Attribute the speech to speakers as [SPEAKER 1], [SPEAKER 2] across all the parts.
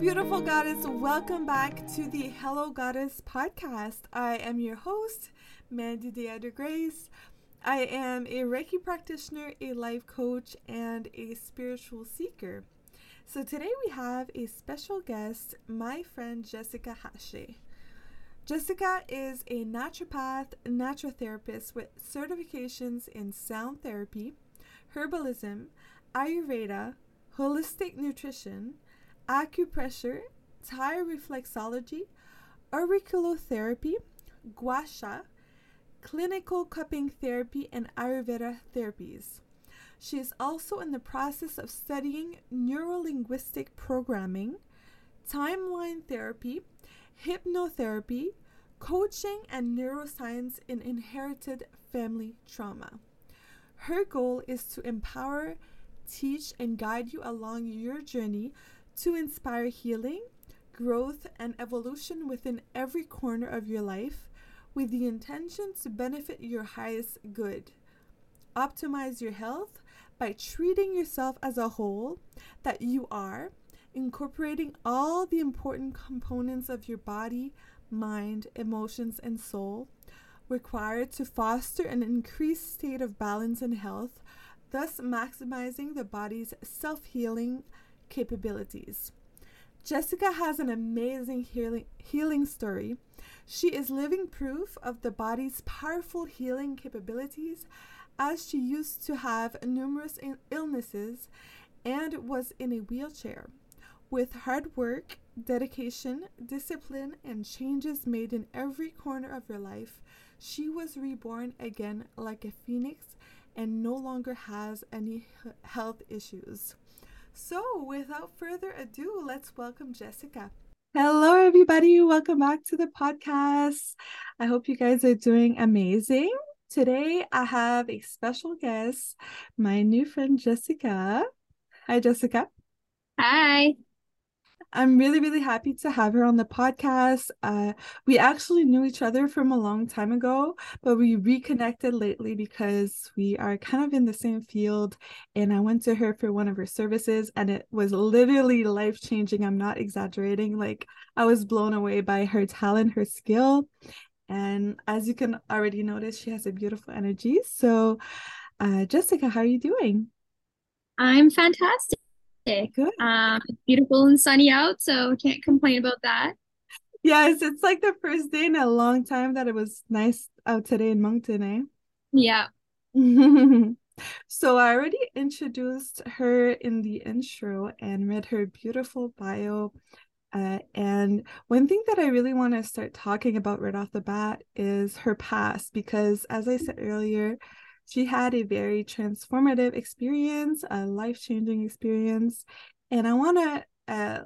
[SPEAKER 1] beautiful goddess. Welcome back to the Hello Goddess podcast. I am your host, Mandy Deandra Grace. I am a Reiki practitioner, a life coach, and a spiritual seeker. So today we have a special guest, my friend Jessica Hachey. Jessica is a naturopath, naturotherapist with certifications in sound therapy, herbalism, Ayurveda, holistic nutrition, acupressure, Thai reflexology, auriculotherapy, gua sha, clinical cupping therapy, and Ayurveda therapies. She is also in the process of studying neurolinguistic programming, timeline therapy, hypnotherapy, coaching, and neuroscience in inherited family trauma. Her goal is to empower, teach, and guide you along your journey to inspire healing, growth, and evolution within every corner of your life with the intention to benefit your highest good. Optimize your health by treating yourself as a whole that you are, incorporating all the important components of your body, mind, emotions, and soul required to foster an increased state of balance and health, thus maximizing the body's self healing capabilities. Jessica has an amazing healing, healing story. She is living proof of the body's powerful healing capabilities as she used to have numerous illnesses and was in a wheelchair. With hard work, dedication, discipline, and changes made in every corner of her life, she was reborn again like a phoenix and no longer has any health issues. So, without further ado, let's welcome Jessica. Hello, everybody. Welcome back to the podcast. I hope you guys are doing amazing. Today, I have a special guest, my new friend Jessica. Hi, Jessica.
[SPEAKER 2] Hi.
[SPEAKER 1] I'm really, really happy to have her on the podcast. Uh, we actually knew each other from a long time ago, but we reconnected lately because we are kind of in the same field. And I went to her for one of her services, and it was literally life changing. I'm not exaggerating. Like, I was blown away by her talent, her skill. And as you can already notice, she has a beautiful energy. So, uh, Jessica, how are you doing?
[SPEAKER 2] I'm fantastic. Good. Um, beautiful and sunny out, so can't complain about that.
[SPEAKER 1] Yes, it's like the first day in a long time that it was nice out today in Moncton, eh?
[SPEAKER 2] Yeah.
[SPEAKER 1] so I already introduced her in the intro and read her beautiful bio. Uh, and one thing that I really want to start talking about right off the bat is her past, because as I said earlier, she had a very transformative experience, a life changing experience. And I want to uh,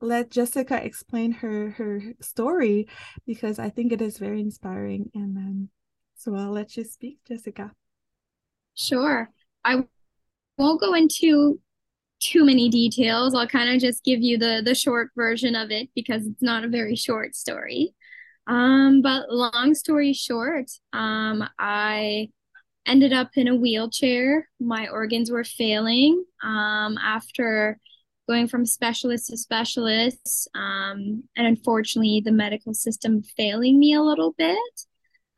[SPEAKER 1] let Jessica explain her her story because I think it is very inspiring. And um, so I'll let you speak, Jessica.
[SPEAKER 2] Sure. I won't go into too many details. I'll kind of just give you the the short version of it because it's not a very short story. Um, but long story short, um, I ended up in a wheelchair. My organs were failing um, after going from specialist to specialist. Um, and unfortunately, the medical system failing me a little bit.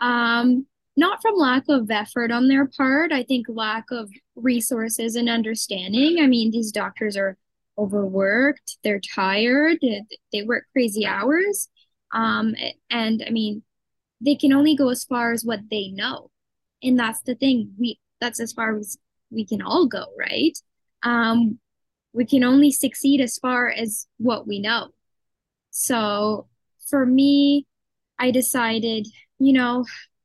[SPEAKER 2] Um, not from lack of effort on their part, I think lack of resources and understanding. I mean, these doctors are overworked, they're tired, they work crazy hours. Um, and I mean, they can only go as far as what they know and that's the thing. We that's as far as we can all go right? Um we can only succeed as far as what we know. So for me i decided you know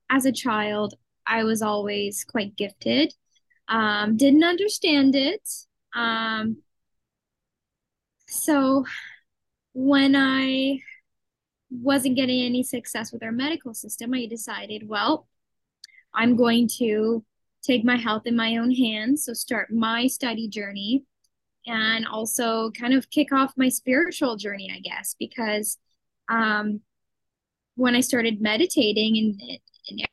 [SPEAKER 2] as a child i was always quite gifted. Um didn't understand it. Um so when i wasn't getting any success with our medical system i decided well I'm going to take my health in my own hands. So start my study journey and also kind of kick off my spiritual journey, I guess, because um, when I started meditating and, and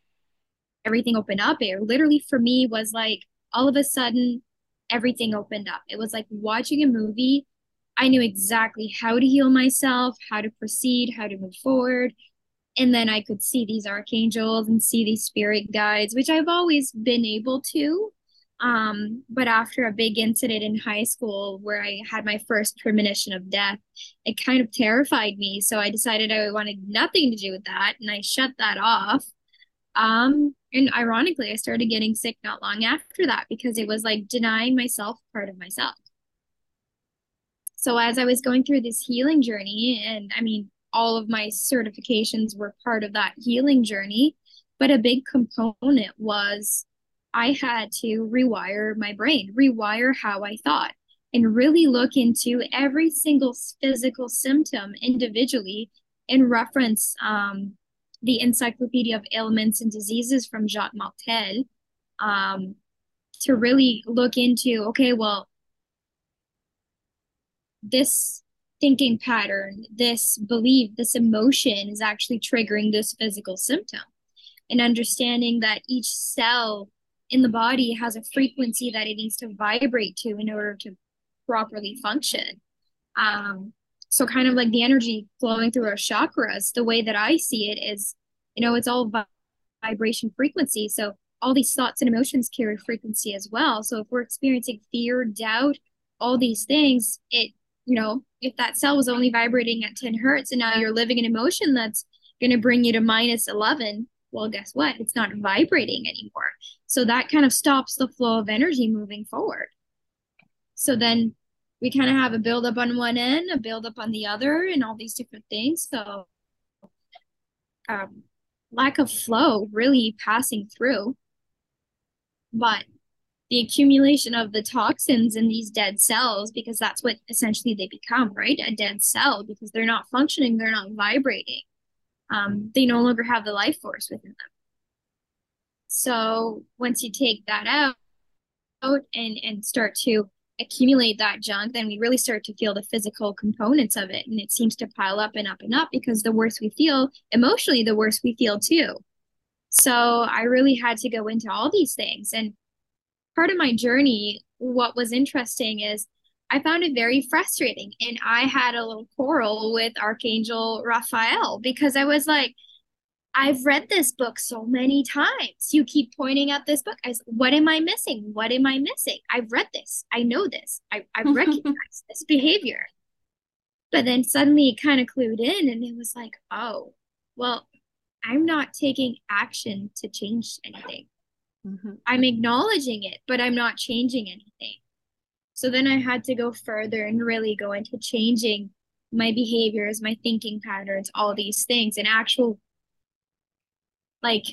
[SPEAKER 2] everything opened up, it literally for me was like all of a sudden everything opened up. It was like watching a movie I knew exactly how to heal myself, how to proceed, how to move forward. And then I could see these archangels and see these spirit guides, which I've always been able to. Um, but after a big incident in high school where I had my first premonition of death, it kind of terrified me. So I decided I wanted nothing to do with that and I shut that off. Um, and ironically, I started getting sick not long after that because it was like denying myself part of myself. So as I was going through this healing journey, and I mean, all of my certifications were part of that healing journey, but a big component was I had to rewire my brain, rewire how I thought, and really look into every single physical symptom individually and reference um, the Encyclopedia of Ailments and Diseases from Jacques Martel um, to really look into okay, well, this thinking pattern, this belief, this emotion is actually triggering this physical symptom. And understanding that each cell in the body has a frequency that it needs to vibrate to in order to properly function. Um, so, kind of like the energy flowing through our chakras, the way that I see it is, you know, it's all vibration frequency. So, all these thoughts and emotions carry frequency as well. So, if we're experiencing fear, doubt, all these things, it you know, if that cell was only vibrating at 10 hertz and now you're living an emotion that's going to bring you to minus 11, well, guess what? It's not vibrating anymore. So that kind of stops the flow of energy moving forward. So then we kind of have a buildup on one end, a buildup on the other, and all these different things. So um, lack of flow really passing through. But the accumulation of the toxins in these dead cells because that's what essentially they become right? A dead cell because they're not functioning they're not vibrating. Um, they no longer have the life force within them. So once you take that out and and start to accumulate that junk then we really start to feel the physical components of it. And it seems to pile up and up and up because the worse we feel emotionally the worse we feel too. So i really had to go into all these things. And part of my journey, what was interesting is I found it very frustrating. And I had a little quarrel with Archangel Raphael because I was like, I've read this book so many times. You keep pointing out this book. I what am I missing? What am I missing? I've read this. I know this. I, I've recognized this behavior. But then suddenly it kind of clued in and it was like, oh, well, I'm not taking action to change anything. Mm-hmm. I'm acknowledging it, but I'm not changing anything. So then I had to go further and really go into changing my behaviors, my thinking patterns, all these things, and actual like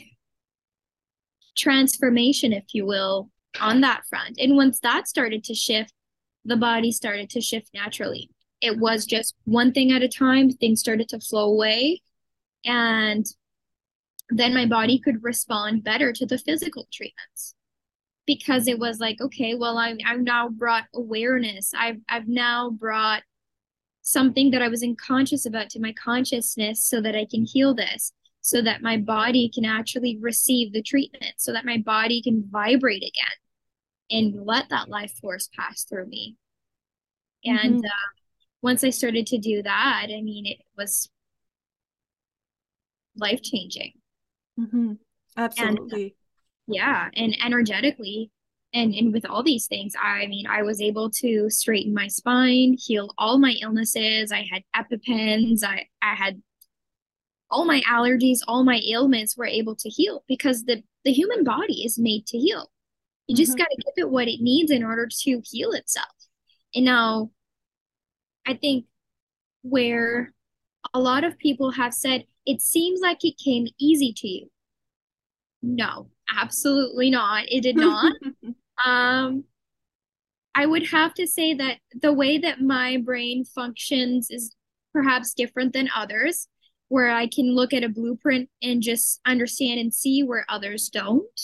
[SPEAKER 2] transformation, if you will, on that front. And once that started to shift, the body started to shift naturally. It was just one thing at a time, things started to flow away. And then my body could respond better to the physical treatments. Because it was like okay well I've, I've now brought awareness. I've, I've now brought something that i was unconscious about to my consciousness so that i can heal this so that my body can actually receive the treatment so that my body can vibrate again and let that life force pass through me. And mm-hmm. uh, once i started to do that i mean it was life changing
[SPEAKER 1] Mm-hmm. Absolutely.
[SPEAKER 2] And, yeah, and energetically, and and with all these things, I mean, I was able to straighten my spine, heal all my illnesses. I had epipens. I I had all my allergies, all my ailments were able to heal because the the human body is made to heal. You mm-hmm. just got to give it what it needs in order to heal itself. And now, I think where a lot of people have said it seems like it came easy to you. No, absolutely not. It did not. um, I would have to say that the way that my brain functions is perhaps different than others, where I can look at a blueprint and just understand and see where others don't.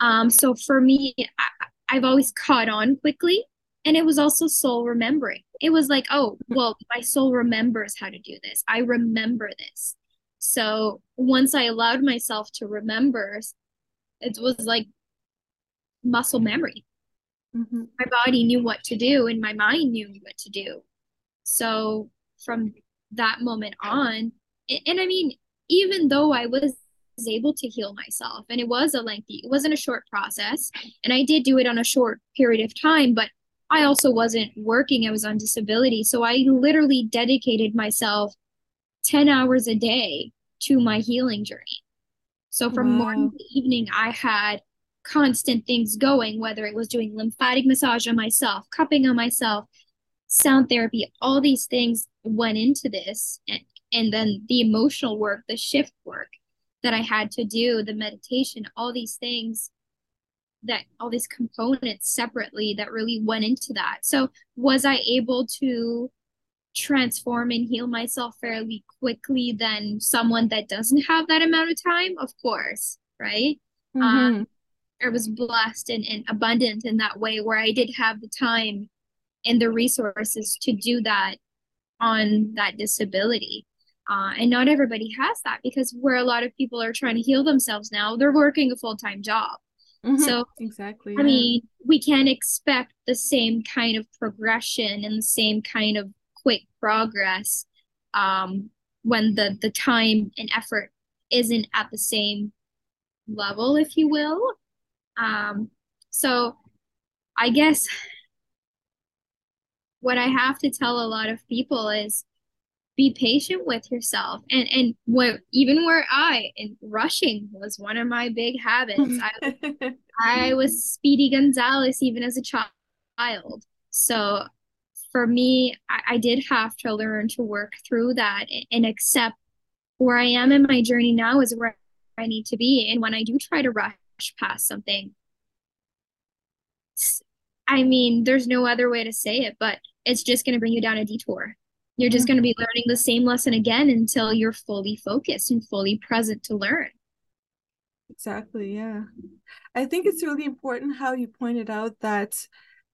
[SPEAKER 2] Um, so for me, I, I've always caught on quickly. And it was also soul remembering. It was like, oh, well, my soul remembers how to do this. I remember this. So once I allowed myself to remember, it was like muscle memory. Mm-hmm. My body knew what to do and my mind knew what to do. So from that moment on, and, and I mean, even though I was able to heal myself and it was a lengthy it wasn't a short process and i did do it on a short period of time but i also wasn't working i was on disability so i literally dedicated myself 10 hours a day to my healing journey so from wow. morning to evening i had constant things going whether it was doing lymphatic massage on myself cupping on myself sound therapy all these things went into this and, and then the emotional work the shift work that I had to do, the meditation, all these things that all these components separately that really went into that. So, was I able to transform and heal myself fairly quickly than someone that doesn't have that amount of time? Of course, right? Mm-hmm. Um, I was blessed and, and abundant in that way where I did have the time and the resources to do that on that disability. Uh, and not everybody has that because where a lot of people are trying to heal themselves now, they're working a full time job. Mm-hmm. So,
[SPEAKER 1] exactly.
[SPEAKER 2] I mean, we can't expect the same kind of progression and the same kind of quick progress um, when the, the time and effort isn't at the same level, if you will. Um, so, I guess what I have to tell a lot of people is be patient with yourself. And and what even where i and rushing was one of my big habits. I i was speedy gonzalez even as a child. So for me I, I did have to learn to work through that and, and accept where i am in my journey now is where i need to be and when i do try to rush past something i mean there's no other way to say it but it's just going to bring you down a detour you're just going to be learning the same lesson again until you're fully focused and fully present to learn.
[SPEAKER 1] Exactly. Yeah. I think it's really important how you pointed out that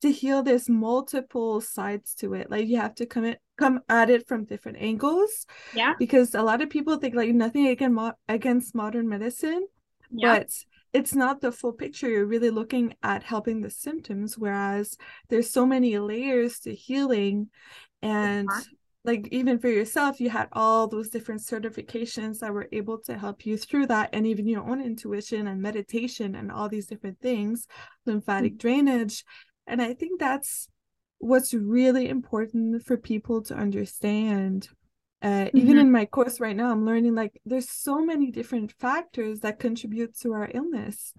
[SPEAKER 1] to heal there's multiple sides to it. Like you have to come it come at it from different angles.
[SPEAKER 2] Yeah.
[SPEAKER 1] Because a lot of people think like nothing against against modern medicine, yeah. but it's not the full picture. You're really looking at helping the symptoms, whereas there's so many layers to healing and like even for yourself you had all those different certifications that were able to help you through that and even your own intuition and meditation and all these different things lymphatic mm-hmm. drainage and i think that's what's really important for people to understand uh, mm-hmm. even in my course right now i'm learning like there's so many different factors that contribute to our illness.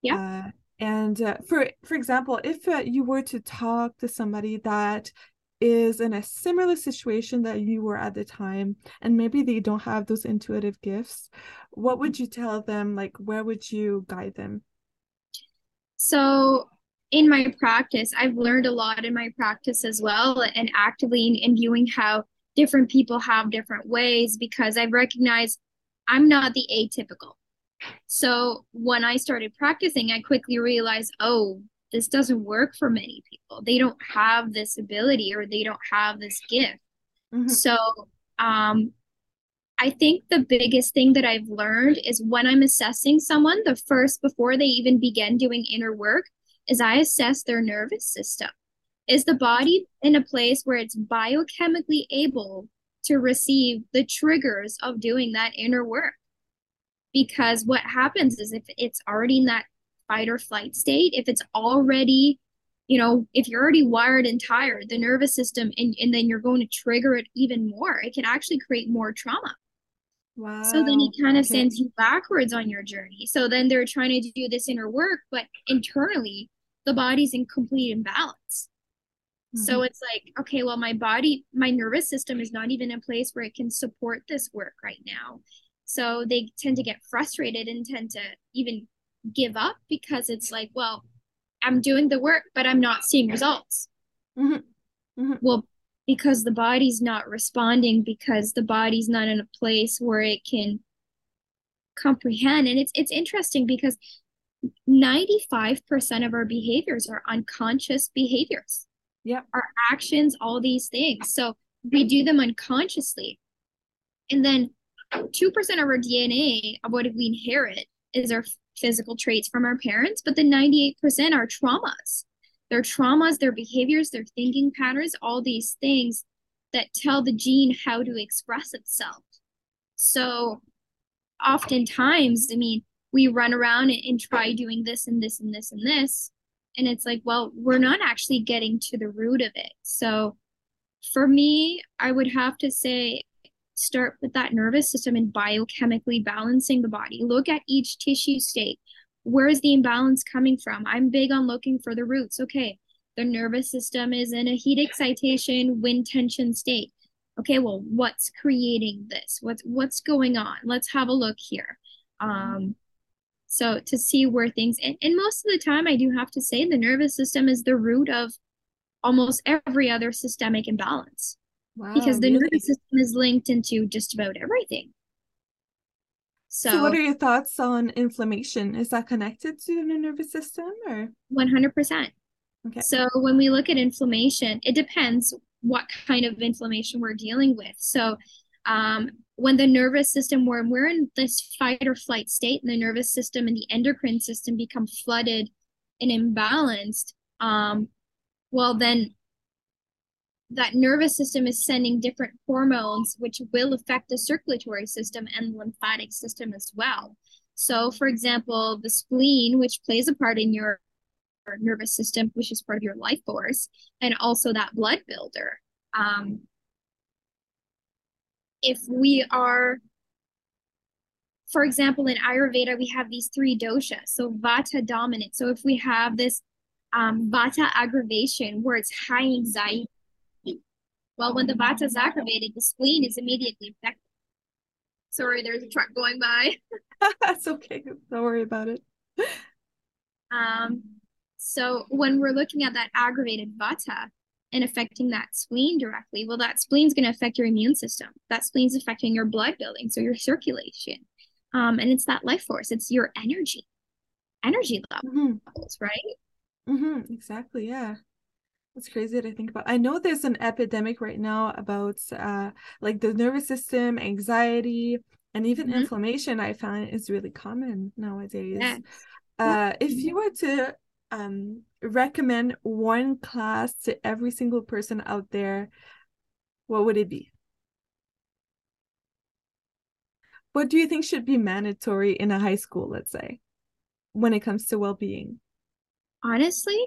[SPEAKER 2] Yeah.
[SPEAKER 1] Uh, and uh, for for example if uh, you were to talk to somebody that is in a similar situation that you were at the time and maybe they don't have those intuitive gifts what would you tell them? Like where would you guide them?
[SPEAKER 2] So in my practice i've learned a lot in my practice as well and actively in viewing how different people have different ways because i've recognized i'm not the atypical so when i started practicing i quickly realized oh this doesn't work for many people. They don't have this ability or they don't have this gift. Mm-hmm. So, um, I think the biggest thing that I've learned is when I'm assessing someone, the first, before they even begin doing inner work, is I assess their nervous system. Is the body in a place where it's biochemically able to receive the triggers of doing that inner work? Because what happens is if it's already in that fight or flight state, if it's already, you know, if you're already wired and tired, the nervous system, and, and then you're going to trigger it even more, it can actually create more trauma.
[SPEAKER 1] Wow.
[SPEAKER 2] So then it kind of okay. sends you backwards on your journey. So then they're trying to do this inner work, but internally, the body's in complete imbalance. Mm-hmm. So it's like, okay, well, my body, my nervous system is not even in a place where it can support this work right now. So they tend to get frustrated and tend to even give up because it's like, well, I'm doing the work, but I'm not seeing results.
[SPEAKER 1] Mm-hmm. Mm-hmm.
[SPEAKER 2] Well, because the body's not responding, because the body's not in a place where it can comprehend. And it's it's interesting because 95% of our behaviors are unconscious behaviors.
[SPEAKER 1] Yeah.
[SPEAKER 2] Our actions, all these things. So we do them unconsciously. And then 2% of our DNA of what we inherit is our physical traits from our parents, but the 98% are traumas. Their traumas, their behaviors, their thinking patterns, all these things that tell the gene how to express itself. So oftentimes, I mean, we run around and, and try doing this and this and this and this. And it's like, well, we're not actually getting to the root of it. So for me, I would have to say start with that nervous system and biochemically balancing the body. Look at each tissue state. Where is the imbalance coming from? I'm big on looking for the roots. Okay, the nervous system is in a heat excitation, wind tension state. Okay, well, what's creating this? What's what's going on? Let's have a look here. Um, so to see where things and, and most of the time I do have to say the nervous system is the root of almost every other systemic imbalance. Wow, because the really? nervous system is linked into just about everything.
[SPEAKER 1] So, so, what are your thoughts on inflammation? Is that connected to the nervous system or
[SPEAKER 2] 100%? Okay. So when we look at inflammation, it depends what kind of inflammation we're dealing with. So um, when the nervous system, when we're in this fight or flight state, and the nervous system and the endocrine system become flooded and imbalanced, um, well, then that nervous system is sending different hormones, which will affect the circulatory system and lymphatic system as well. So, for example, the spleen, which plays a part in your nervous system, which is part of your life force, and also that blood builder. Um, if we are, for example, in Ayurveda, we have these three doshas, so Vata dominant. So if we have this um, Vata aggravation where it's high anxiety, well, when the Vata is aggravated, the spleen is immediately affected. Sorry, there's a truck going by.
[SPEAKER 1] That's okay. Don't worry about it.
[SPEAKER 2] Um, so when we're looking at that aggravated vata and affecting that spleen directly, well, that spleen is going to affect your immune system. That spleen is affecting your blood building, so your circulation. Um, and it's that life force, it's your energy, energy levels, mm-hmm. right?
[SPEAKER 1] Mm-hmm, exactly. Yeah. That's crazy to think about. I know there's an epidemic right now about uh like the nervous system, anxiety, and even mm-hmm. inflammation. I find is really common nowadays. Yes. Uh, if you were to um, recommend one class to every single person out there, what would it be? What do you think should be mandatory in a high school, let's say, when it comes to well being?
[SPEAKER 2] Honestly,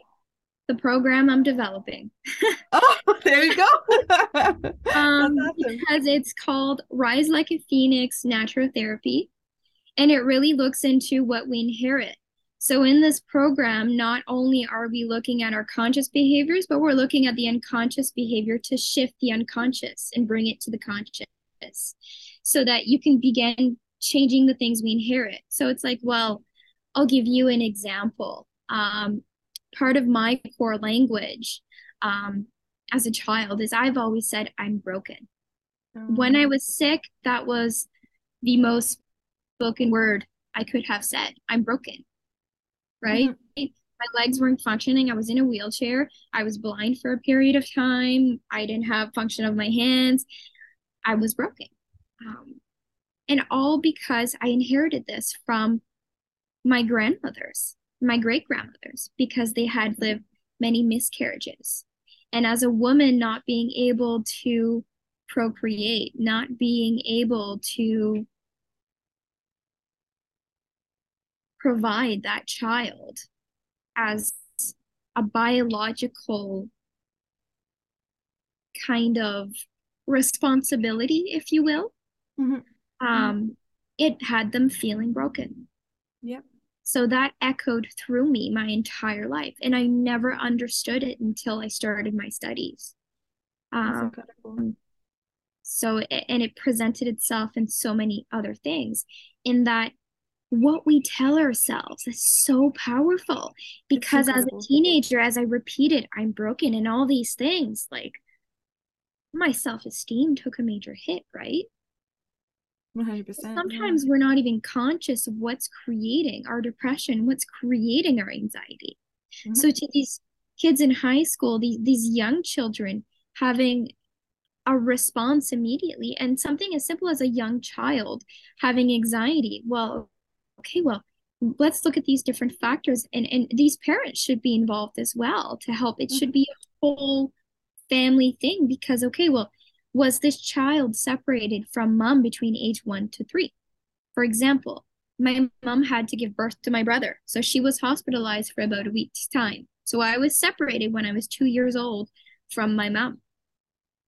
[SPEAKER 2] the program I'm developing.
[SPEAKER 1] oh, there you go.
[SPEAKER 2] um, awesome. Because it's called Rise Like a Phoenix Natural Therapy. And it really looks into what we inherit. So in this program, not only are we looking at our conscious behaviors, but we're looking at the unconscious behavior to shift the unconscious and bring it to the conscious so that you can begin changing the things we inherit. So it's like, well, I'll give you an example. Um, part of my core language um, as a child is I've always said, I'm broken. When I was sick, that was the most spoken word I could have said. I'm broken right? Mm-hmm. My legs weren't functioning. I was in a wheelchair. I was blind for a period of time. I didn't have function of my hands. I was broken. Um, and all because I inherited this from my grandmothers, my great grandmothers, because they had lived many miscarriages. And as a woman, not being able to procreate, not being able to provide that child as a biological kind of responsibility, if you will. Mm-hmm. Um, it had them feeling broken.
[SPEAKER 1] Yep.
[SPEAKER 2] So that echoed through me my entire life, and I never understood it until I started my studies. Um, so, and it presented itself in so many other things. In that what we tell ourselves is so powerful because as a teenager as i repeated i'm broken and all these things like my self-esteem took a major hit right
[SPEAKER 1] 100%
[SPEAKER 2] sometimes yeah. we're not even conscious of what's creating our depression what's creating our anxiety mm-hmm. so to these kids in high school these, these young children having a response immediately and something as simple as a young child having anxiety well okay, well, let's look at these different factors and, and these parents should be involved as well to help. It should be a whole family thing because, okay, well, was this child separated from mom between age one to three? For example, my mom had to give birth to my brother, so she was hospitalized for about a week's time. So I was separated when I was two years old from my mom.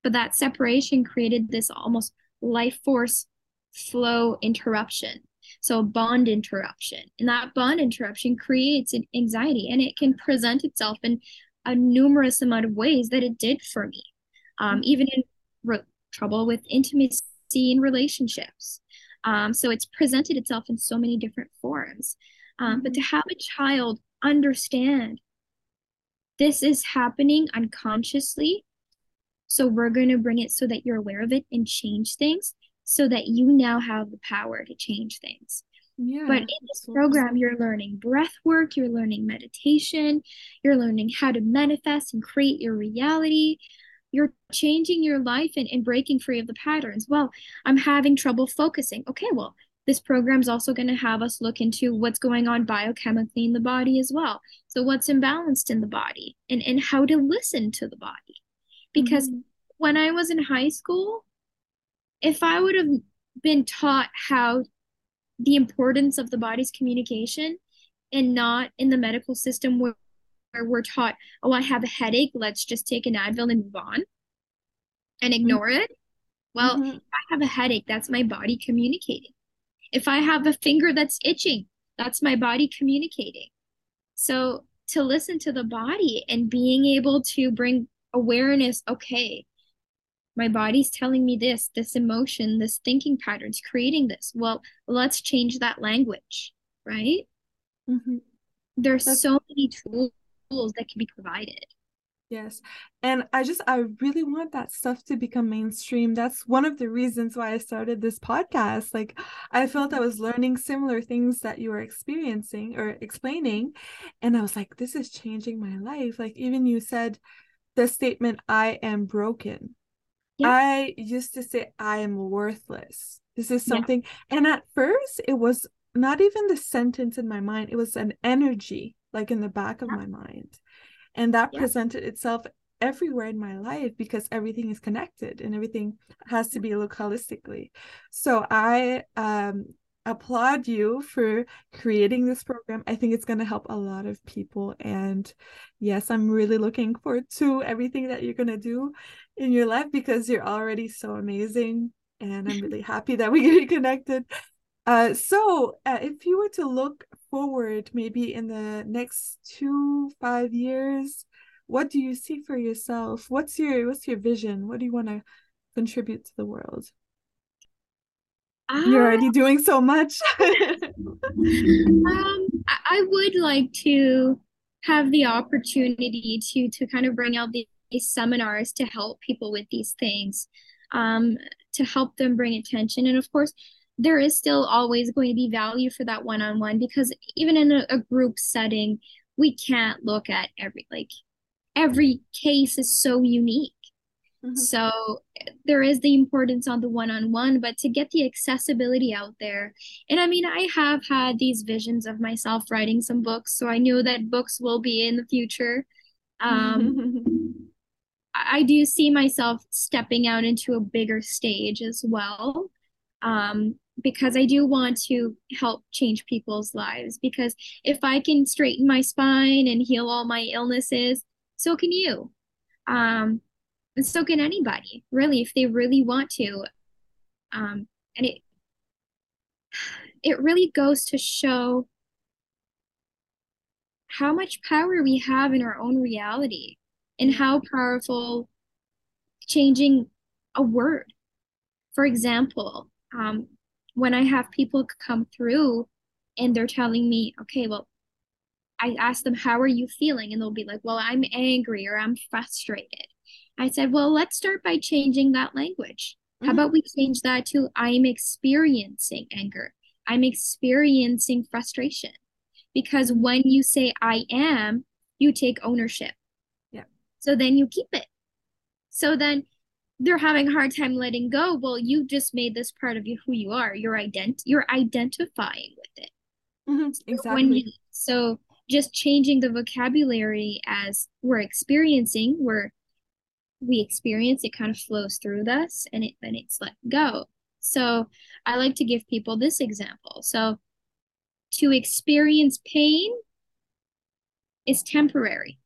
[SPEAKER 2] But that separation created this almost life force flow interruption. So bond interruption. And that bond interruption creates an anxiety and it can present itself in a numerous amount of ways that it did for me. Um, even in re- trouble with intimacy in relationships. Um, so it's presented itself in so many different forms. Um, but to have a child understand this is happening unconsciously. So we're going to bring it so that you're aware of it and change things so that you now have the power to change things. Yeah, but in this program, you're learning breath work, you're learning meditation, you're learning how to manifest and create your reality. You're changing your life and, and breaking free of the patterns. Well, I'm having trouble focusing. Okay, well, this program is also going to have us look into what's going on biochemically in the body as well. So, what's imbalanced in the body and, and how to listen to the body. Because mm-hmm. when I was in high school, if I would have been taught how the importance of the body's communication and not in the medical system where, where we're taught, oh, I have a headache, let's just take an Advil and move on and ignore mm-hmm. it. Well, mm-hmm. if I have a headache, that's my body communicating. If I have a finger that's itching, that's my body communicating. So to listen to the body and being able to bring awareness, okay, my body's telling me this, this emotion, this thinking patterns, creating this. Well, let's change that language, right? Mm-hmm. There's That's- so many tools that can be provided.
[SPEAKER 1] Yes. And I just, I really want that stuff to become mainstream. That's one of the reasons why I started this podcast. Like, I felt I was learning similar things that you were experiencing or explaining. And I was like, this is changing my life. Like, even you said the statement, I am broken. Yeah. I used to say, I am worthless. This is something. Yeah. And at first, it was not even the sentence in my mind, it was an energy like in the back of yeah. my mind and that presented itself everywhere in my life because everything is connected and everything has to be looked holistically so i um applaud you for creating this program i think it's going to help a lot of people and yes i'm really looking forward to everything that you're going to do in your life because you're already so amazing and i'm really happy that we get connected. Uh, so uh, if you were to look forward maybe in the next two five years what do you see for yourself? What's your what's your vision? What do you want to contribute to the world? Uh, you're already doing so much.
[SPEAKER 2] Um i would like to have the opportunity to to kind of bring out these seminars to help people with these things um to help them bring attention. And of course there is still always going to be value for that one-on-one because even in a, a group setting we can't look at every like every case is so unique. Mm-hmm. so there is the importance on the one-on-one but to get the accessibility out there and i mean i have had these visions of myself writing some books so i know that books will be in the future. Um, I do see myself stepping out into a bigger stage as well um, because I do want to help change people's lives. Because if I can straighten my spine and heal all my illnesses, so can you. Um, and so can anybody, really, if they really want to. Um, and it it really goes to show how much power we have in our own reality and how powerful changing a word. For example, um, when I have people come through and they're telling me, okay, well, I ask them, how are you feeling? And they'll be like, well, I'm angry or I'm frustrated. I said, well, let's start by changing that language. Mm-hmm. How about we change that to I'm experiencing anger? I'm experiencing frustration. Because when you say I am, you take ownership. So then you keep it. So then they're having a hard time letting go well you just made this part of you who you are you're ident you're identifying with it
[SPEAKER 1] mm-hmm, exactly when you,
[SPEAKER 2] so just changing the vocabulary as we're experiencing we're we experience, it kind of flows through us and it then it's let go. So I like to give people this example. So to experience pain is temporary,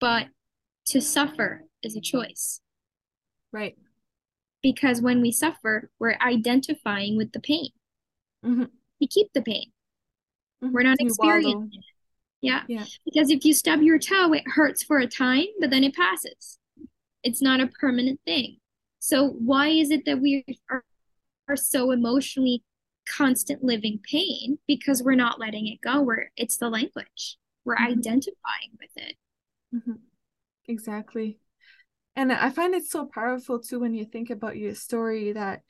[SPEAKER 2] but to suffer is a choice.
[SPEAKER 1] Right.
[SPEAKER 2] Because when we suffer, we're identifying with the pain.
[SPEAKER 1] Mm-hmm.
[SPEAKER 2] We keep the pain.
[SPEAKER 1] Mm-hmm.
[SPEAKER 2] We're not
[SPEAKER 1] You
[SPEAKER 2] experiencing
[SPEAKER 1] wallow.
[SPEAKER 2] it. Yeah.
[SPEAKER 1] Yeah.
[SPEAKER 2] Because if you stub your toe, it hurts for a time, but then it passes. It's not a permanent thing. So why is it that we are, are so emotionally constant living pain? Because we're not letting it go. We're it's the language. We're
[SPEAKER 1] Mhm.
[SPEAKER 2] identifying with it.
[SPEAKER 1] Hmm Exactly. And I find it so powerful too when you think about your story that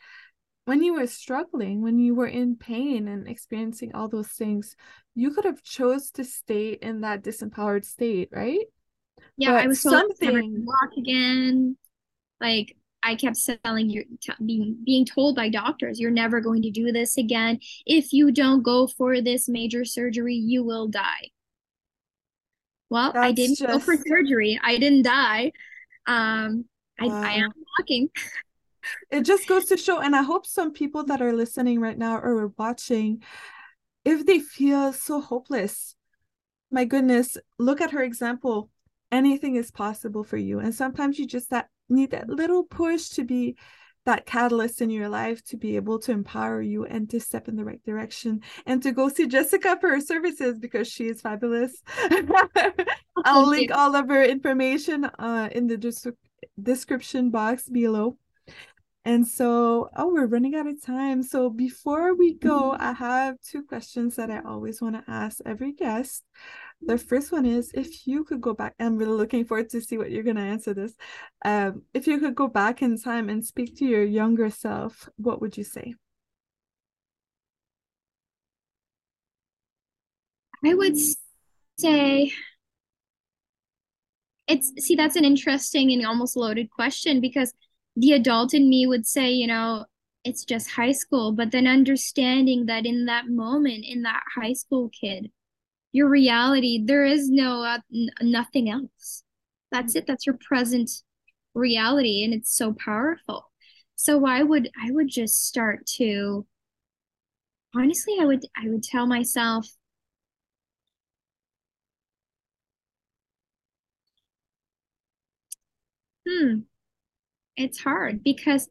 [SPEAKER 1] when you were struggling, when you were in pain and experiencing all those things, you could have chose to stay in that disempowered state, right?
[SPEAKER 2] Yeah,
[SPEAKER 1] But
[SPEAKER 2] I was never
[SPEAKER 1] something-
[SPEAKER 2] walk again. Like I kept selling you being being told by doctors, you're never going to do this again. If you don't go for this major surgery, you will die. Well, I didn't go for surgery. I didn't die. Um, I, I am walking.
[SPEAKER 1] it just goes to show and i hope some people that are listening right now or are watching if they feel so hopeless my goodness look at her example anything is possible for you and sometimes you just that need that little push to be that catalyst in your life to be able to empower you and to step in the right direction and to go see Jessica for her services because she is fabulous. I'll
[SPEAKER 2] Thank
[SPEAKER 1] link
[SPEAKER 2] you.
[SPEAKER 1] all of her information uh, in the des- description box below. And so, oh, we're running out of time. So before we go, I have two questions that I always want to ask every guest. The first one is if you could go back, I'm really looking forward to see what you're going to answer this. Um, if you could go back in time and speak to your younger self, what would you say?
[SPEAKER 2] I would say it's see that's an interesting and almost loaded question because the adult in me would say, you know, it's just high school, but then understanding that in that moment, in that high school kid, your reality, there is no uh, n- nothing else. That's it. That's your present reality, and it's so powerful. So I would I would just start to honestly, I would I would tell myself Hmm, it's hard because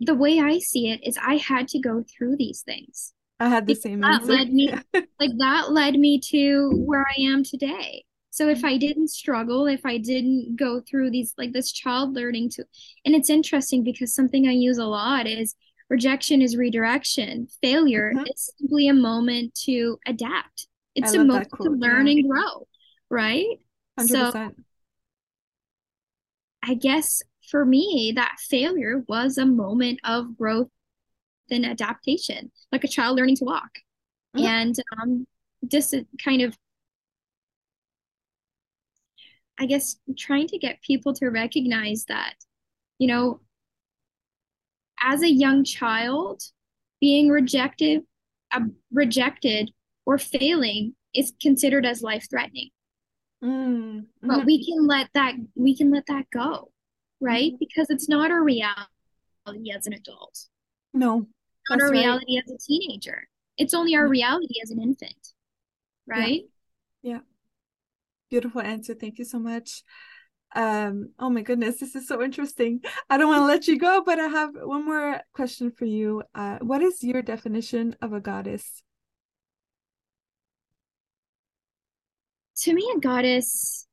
[SPEAKER 2] the way I see it is I had to go through these things.
[SPEAKER 1] I had the same
[SPEAKER 2] that
[SPEAKER 1] answer.
[SPEAKER 2] led me like that led me to where I am today. So if I didn't struggle, if I didn't go through these like this child learning to and it's interesting because something I use a lot is rejection is redirection. Failure
[SPEAKER 1] Mhm.
[SPEAKER 2] is simply a moment to adapt. It's a moment to learn
[SPEAKER 1] yeah.
[SPEAKER 2] and grow, right?
[SPEAKER 1] 100%.
[SPEAKER 2] I guess for me, that failure was a moment of growth and adaptation, like a child learning to walk.
[SPEAKER 1] Mhm.
[SPEAKER 2] And um, just kind of, I guess, trying to get people to recognize that, you know, as a young child, being rejected, uh, rejected or failing is considered as life threatening.
[SPEAKER 1] Mm,
[SPEAKER 2] but we can let that we can let that go right
[SPEAKER 1] Mhm.
[SPEAKER 2] because it's not our reality as an adult
[SPEAKER 1] No,
[SPEAKER 2] not our
[SPEAKER 1] right.
[SPEAKER 2] reality as a teenager it's only our
[SPEAKER 1] Yeah.
[SPEAKER 2] reality as an infant right Yeah.
[SPEAKER 1] Beautiful answer. Thank you so much. Um, oh my goodness, this is so interesting. I don't want to let you go, but I have one more question for you. Uh, what is your definition of a goddess?
[SPEAKER 2] to me a goddess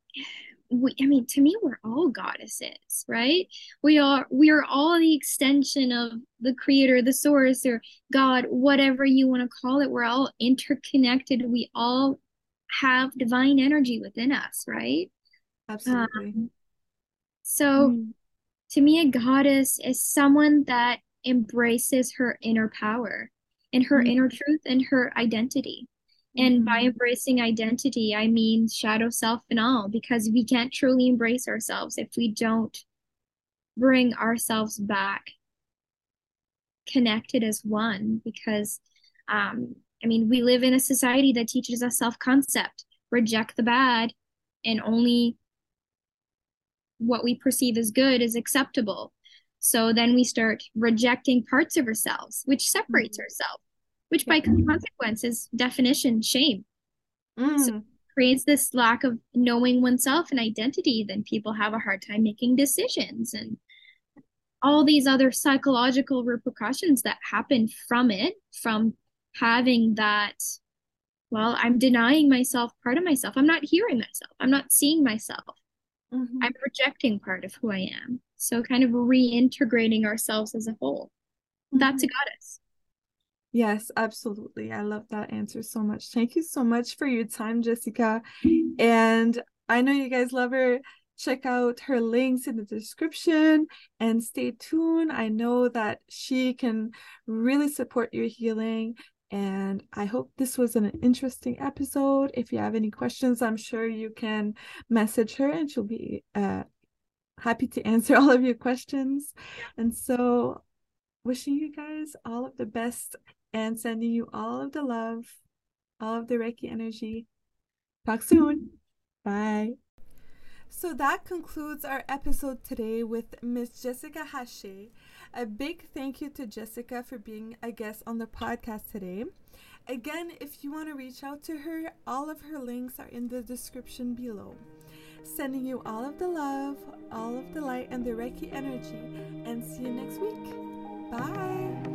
[SPEAKER 2] we, I mean, to me, we're all goddesses, right? We are we are all the extension of the creator, the source, or God, whatever you want to call it. We're all interconnected. We all have divine energy within us, right?
[SPEAKER 1] Absolutely.
[SPEAKER 2] So
[SPEAKER 1] Mm,
[SPEAKER 2] to me, a goddess is someone that embraces her inner power and her
[SPEAKER 1] Mm.
[SPEAKER 2] inner truth and her identity. And by
[SPEAKER 1] mhm.
[SPEAKER 2] embracing identity, I mean shadow self and all, because we can't truly embrace ourselves if we don't bring ourselves back connected as one. Because, um, I mean, we live in a society that teaches us self concept, reject the bad, and only what we perceive as good is acceptable. So then we start rejecting parts of ourselves, which separates mm. ourselves, which by consequence is definition shame. Mm. So creates this lack of knowing oneself and identity, then people have a hard time making decisions and all these other psychological repercussions that happen from it, from having that, well, I'm denying myself part of myself. I'm not hearing myself. I'm not seeing myself. Mm-hmm. I'm rejecting part of who I am. So, kind of reintegrating ourselves as a whole. Mm-hmm. That's a mm-hmm. goddess.
[SPEAKER 1] Yes, absolutely. I love that answer so much. Thank you so much for your time, Jessica. And I know you guys love her. Check out her links in the description and stay tuned. I know that she can really support your healing. And I hope this was an interesting episode. If you have any questions, I'm sure you can message her and she'll be uh, happy to answer all of your questions. And so, wishing you guys all of the best and sending you all of the love, all of the Reiki energy. Talk soon. Bye. So that concludes our episode today with Miss Jessica Hachey. A big thank you to Jessica for being a guest on the podcast today. Again, if you want to reach out to her, all of her links are in the description below. Sending you all of the love, all of the light, and the Reiki energy, and see you next week. Bye.